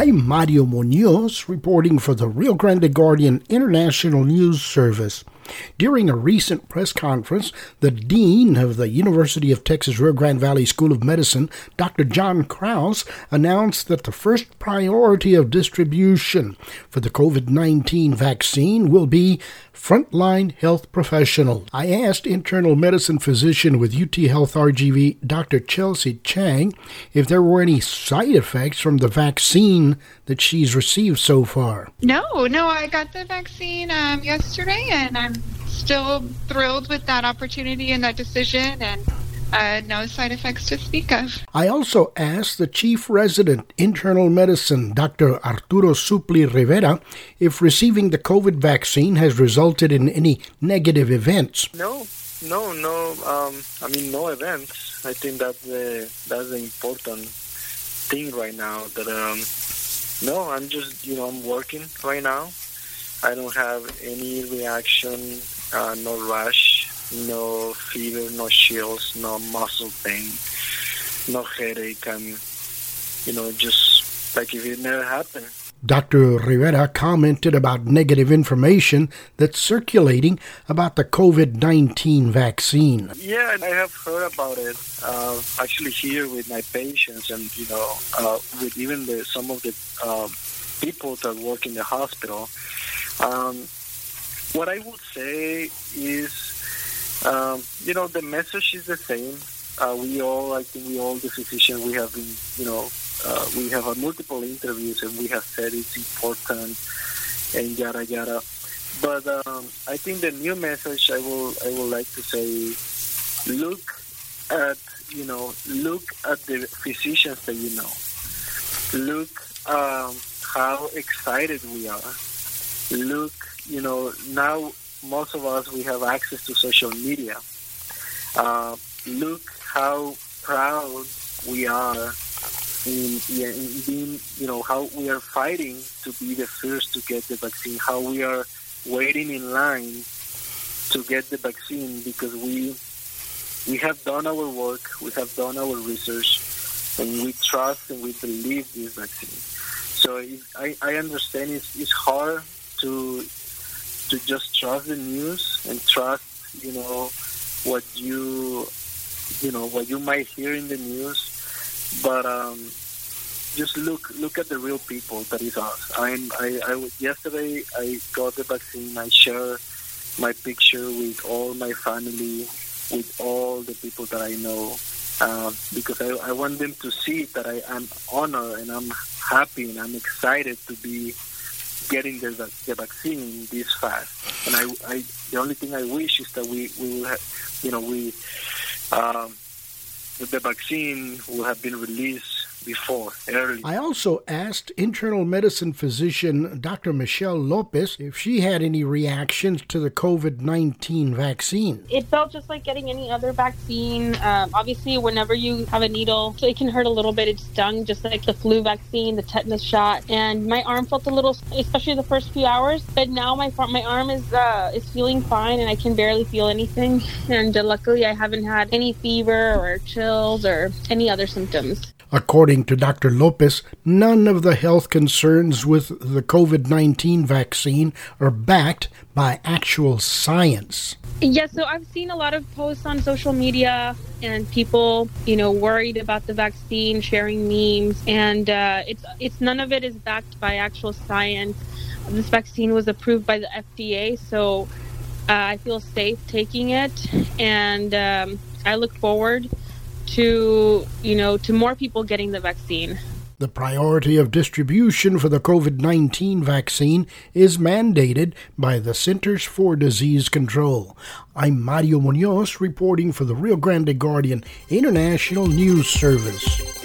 I'm Mario Munoz reporting for the Rio Grande Guardian International News Service. During a recent press conference, the Dean of the University of Texas Rio Grande Valley School of Medicine, Dr. John Krouse, announced that the first priority of distribution for the COVID 19 vaccine will be frontline health professionals. I asked internal medicine physician with UT Health RGV, Dr. Chelsea Chang, if there were any side effects from the vaccine that she's received so far. No, no, I got the vaccine um, yesterday, and I'm still thrilled with that opportunity and that decision. And uh, no side effects to speak of. I also asked the chief resident internal medicine, Dr. Arturo Supli Rivera, if receiving the COVID vaccine has resulted in any negative events. No, no, no. Um, I mean, no events. I think that's the that's the important thing right now. That um, no, I'm just you know I'm working right now. I don't have any reaction, uh, no rash, no fever, no chills, no muscle pain, no headache. I'm, you know, just like if it never happened. Dr. Rivera commented about negative information that's circulating about the COVID 19 vaccine. Yeah, I have heard about it. Uh, actually, here with my patients, and you know, uh, with even the, some of the uh, people that work in the hospital. Um, what I would say is um, you know, the message is the same. Uh, we all, I think, we all, the physicians, we have been, you know, uh, we have multiple interviews and we have said it's important and yada yada. But um, I think the new message I will, I would like to say, look at, you know, look at the physicians that you know. Look um, how excited we are. Look, you know, now most of us we have access to social media. Uh, look how proud we are in, in, being, you know, how we are fighting to be the first to get the vaccine. How we are waiting in line to get the vaccine because we we have done our work, we have done our research, and we trust and we believe this vaccine. So I, I understand it's, it's hard to to just trust the news and trust, you know, what you, you know, what you might hear in the news. But um, just look look at the real people that is us. I'm, I, I yesterday I got the vaccine. I share my picture with all my family, with all the people that I know, uh, because I, I want them to see that I am honored and I'm happy and I'm excited to be getting the, the vaccine this fast. And I, I, the only thing I wish is that we, we will have, you know, we, um, the vaccine will have been released before, early. I also asked internal medicine physician Dr. Michelle Lopez if she had any reactions to the COVID 19 vaccine. It felt just like getting any other vaccine. Um, obviously, whenever you have a needle, it can hurt a little bit. It stung just like the flu vaccine, the tetanus shot, and my arm felt a little, especially the first few hours. But now my my arm is uh, is feeling fine, and I can barely feel anything. And uh, luckily, I haven't had any fever or chills or any other symptoms. According to Dr. Lopez, none of the health concerns with the COVID 19 vaccine are backed by actual science. Yeah, so I've seen a lot of posts on social media and people, you know, worried about the vaccine, sharing memes, and uh, it's it's none of it is backed by actual science. This vaccine was approved by the FDA, so uh, I feel safe taking it, and um, I look forward to, you know, to more people getting the vaccine. The priority of distribution for the COVID 19 vaccine is mandated by the Centers for Disease Control. I'm Mario Munoz reporting for the Rio Grande Guardian International News Service.